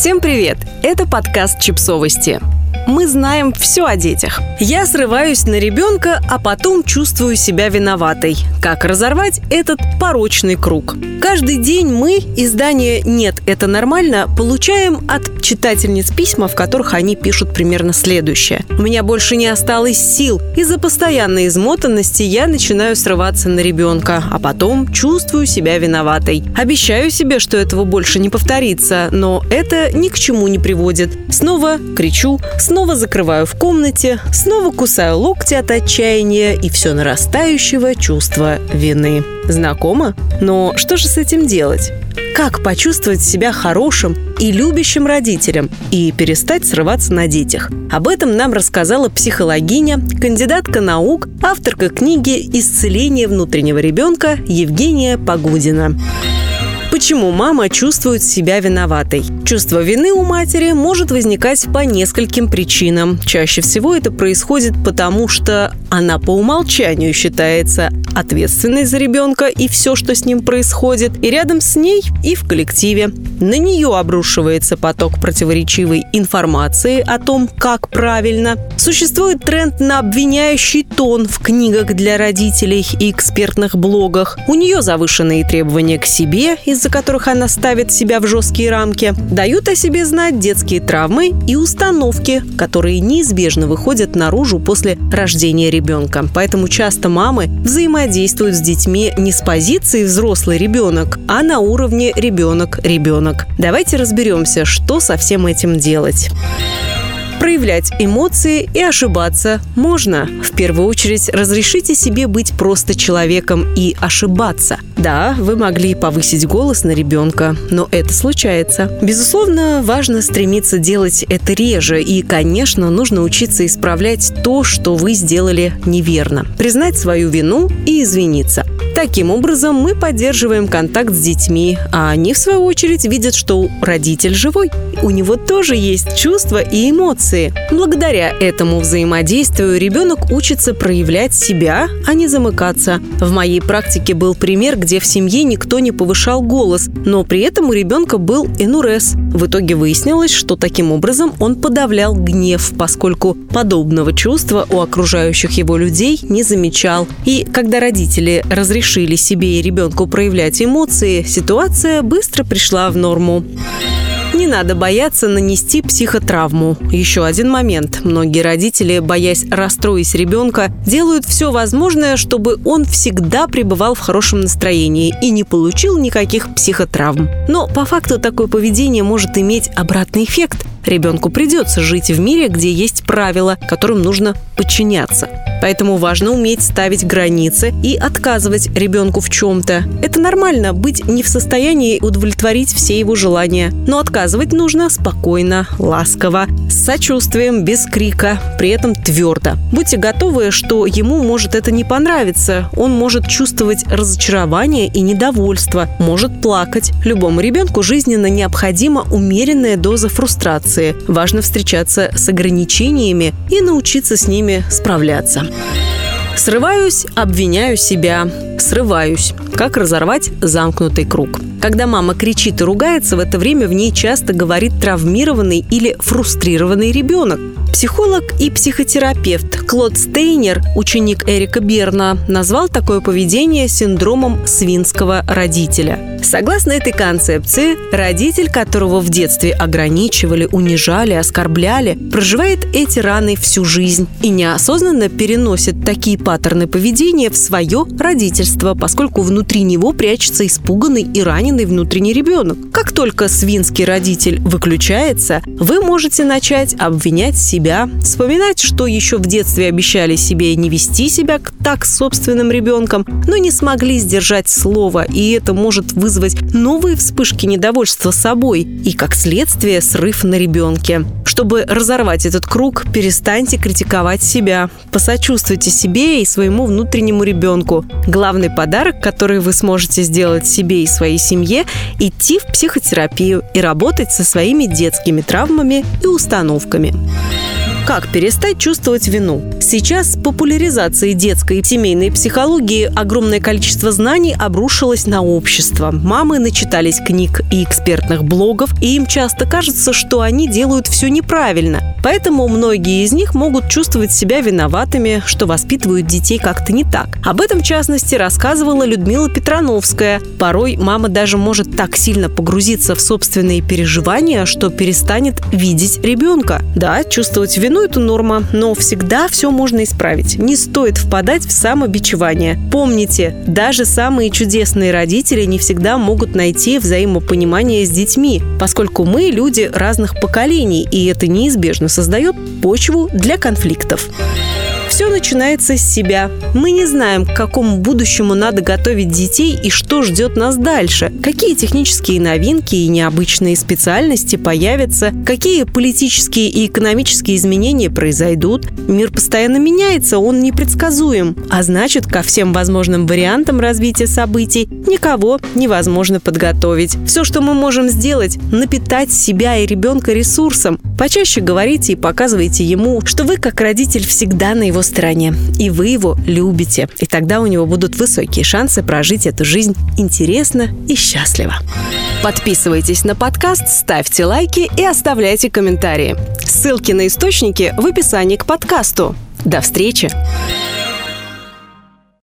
Всем привет! Это подкаст «Чипсовости» мы знаем все о детях. Я срываюсь на ребенка, а потом чувствую себя виноватой. Как разорвать этот порочный круг? Каждый день мы, издание «Нет, это нормально», получаем от читательниц письма, в которых они пишут примерно следующее. «У меня больше не осталось сил. Из-за постоянной измотанности я начинаю срываться на ребенка, а потом чувствую себя виноватой. Обещаю себе, что этого больше не повторится, но это ни к чему не приводит. Снова кричу, снова закрываю в комнате, снова кусаю локти от отчаяния и все нарастающего чувства вины. Знакомо? Но что же с этим делать? Как почувствовать себя хорошим и любящим родителем и перестать срываться на детях? Об этом нам рассказала психологиня, кандидатка наук, авторка книги «Исцеление внутреннего ребенка» Евгения Погудина. Почему мама чувствует себя виноватой? Чувство вины у матери может возникать по нескольким причинам. Чаще всего это происходит потому, что она по умолчанию считается ответственной за ребенка и все, что с ним происходит, и рядом с ней, и в коллективе. На нее обрушивается поток противоречивой информации о том, как правильно. Существует тренд на обвиняющий тон в книгах для родителей и экспертных блогах. У нее завышенные требования к себе из из-за которых она ставит себя в жесткие рамки, дают о себе знать детские травмы и установки, которые неизбежно выходят наружу после рождения ребенка. Поэтому часто мамы взаимодействуют с детьми не с позиции взрослый ребенок, а на уровне ребенок-ребенок. Давайте разберемся, что со всем этим делать. Проявлять эмоции и ошибаться можно. В первую очередь разрешите себе быть просто человеком и ошибаться. Да, вы могли повысить голос на ребенка, но это случается. Безусловно, важно стремиться делать это реже, и, конечно, нужно учиться исправлять то, что вы сделали неверно, признать свою вину и извиниться. Таким образом, мы поддерживаем контакт с детьми, а они, в свою очередь, видят, что родитель живой. У него тоже есть чувства и эмоции. Благодаря этому взаимодействию ребенок учится проявлять себя, а не замыкаться. В моей практике был пример, где в семье никто не повышал голос, но при этом у ребенка был энурез. В итоге выяснилось, что таким образом он подавлял гнев, поскольку подобного чувства у окружающих его людей не замечал. И когда родители разрешили разрешили себе и ребенку проявлять эмоции, ситуация быстро пришла в норму. Не надо бояться нанести психотравму. Еще один момент. Многие родители, боясь расстроить ребенка, делают все возможное, чтобы он всегда пребывал в хорошем настроении и не получил никаких психотравм. Но по факту такое поведение может иметь обратный эффект. Ребенку придется жить в мире, где есть правила, которым нужно подчиняться. Поэтому важно уметь ставить границы и отказывать ребенку в чем-то. Это нормально быть не в состоянии удовлетворить все его желания. Но отказывать нужно спокойно, ласково, с сочувствием, без крика, при этом твердо. Будьте готовы, что ему может это не понравиться. Он может чувствовать разочарование и недовольство, может плакать. Любому ребенку жизненно необходима умеренная доза фрустрации. Важно встречаться с ограничениями и научиться с ними справляться. Срываюсь, обвиняю себя. Срываюсь. Как разорвать замкнутый круг? Когда мама кричит и ругается, в это время в ней часто говорит травмированный или фрустрированный ребенок. Психолог и психотерапевт Клод Стейнер, ученик Эрика Берна, назвал такое поведение синдромом свинского родителя. Согласно этой концепции, родитель, которого в детстве ограничивали, унижали, оскорбляли, проживает эти раны всю жизнь и неосознанно переносит такие паттерны поведения в свое родительство, поскольку внутри него прячется испуганный и раненый внутренний ребенок. Как только свинский родитель выключается, вы можете начать обвинять себя, вспоминать, что еще в детстве обещали себе не вести себя так с собственным ребенком, но не смогли сдержать слово, и это может вызвать новые вспышки недовольства собой и, как следствие, срыв на ребенке. Чтобы разорвать этот круг, перестаньте критиковать себя. Посочувствуйте себе и своему внутреннему ребенку. Главный подарок, который вы сможете сделать себе и своей семье – идти в психотерапию и работать со своими детскими травмами и установками. Как перестать чувствовать вину? Сейчас с популяризацией детской и семейной психологии огромное количество знаний обрушилось на общество. Мамы начитались книг и экспертных блогов, и им часто кажется, что они делают все неправильно. Поэтому многие из них могут чувствовать себя виноватыми, что воспитывают детей как-то не так. Об этом, в частности, рассказывала Людмила Петрановская. Порой мама даже может так сильно погрузиться в собственные переживания, что перестанет видеть ребенка. Да, чувствовать вину – это норма, но всегда все можно исправить. Не стоит впадать в самобичевание. Помните, даже самые чудесные родители не всегда могут найти взаимопонимание с детьми, поскольку мы люди разных поколений, и это неизбежно создает почву для конфликтов. Все начинается с себя. Мы не знаем, к какому будущему надо готовить детей и что ждет нас дальше. Какие технические новинки и необычные специальности появятся, какие политические и экономические изменения произойдут. Мир постоянно меняется, он непредсказуем. А значит, ко всем возможным вариантам развития событий никого невозможно подготовить. Все, что мы можем сделать, напитать себя и ребенка ресурсом. Почаще говорите и показывайте ему, что вы как родитель всегда на его стороне, и вы его любите. И тогда у него будут высокие шансы прожить эту жизнь интересно и счастливо. Подписывайтесь на подкаст, ставьте лайки и оставляйте комментарии. Ссылки на источники в описании к подкасту. До встречи!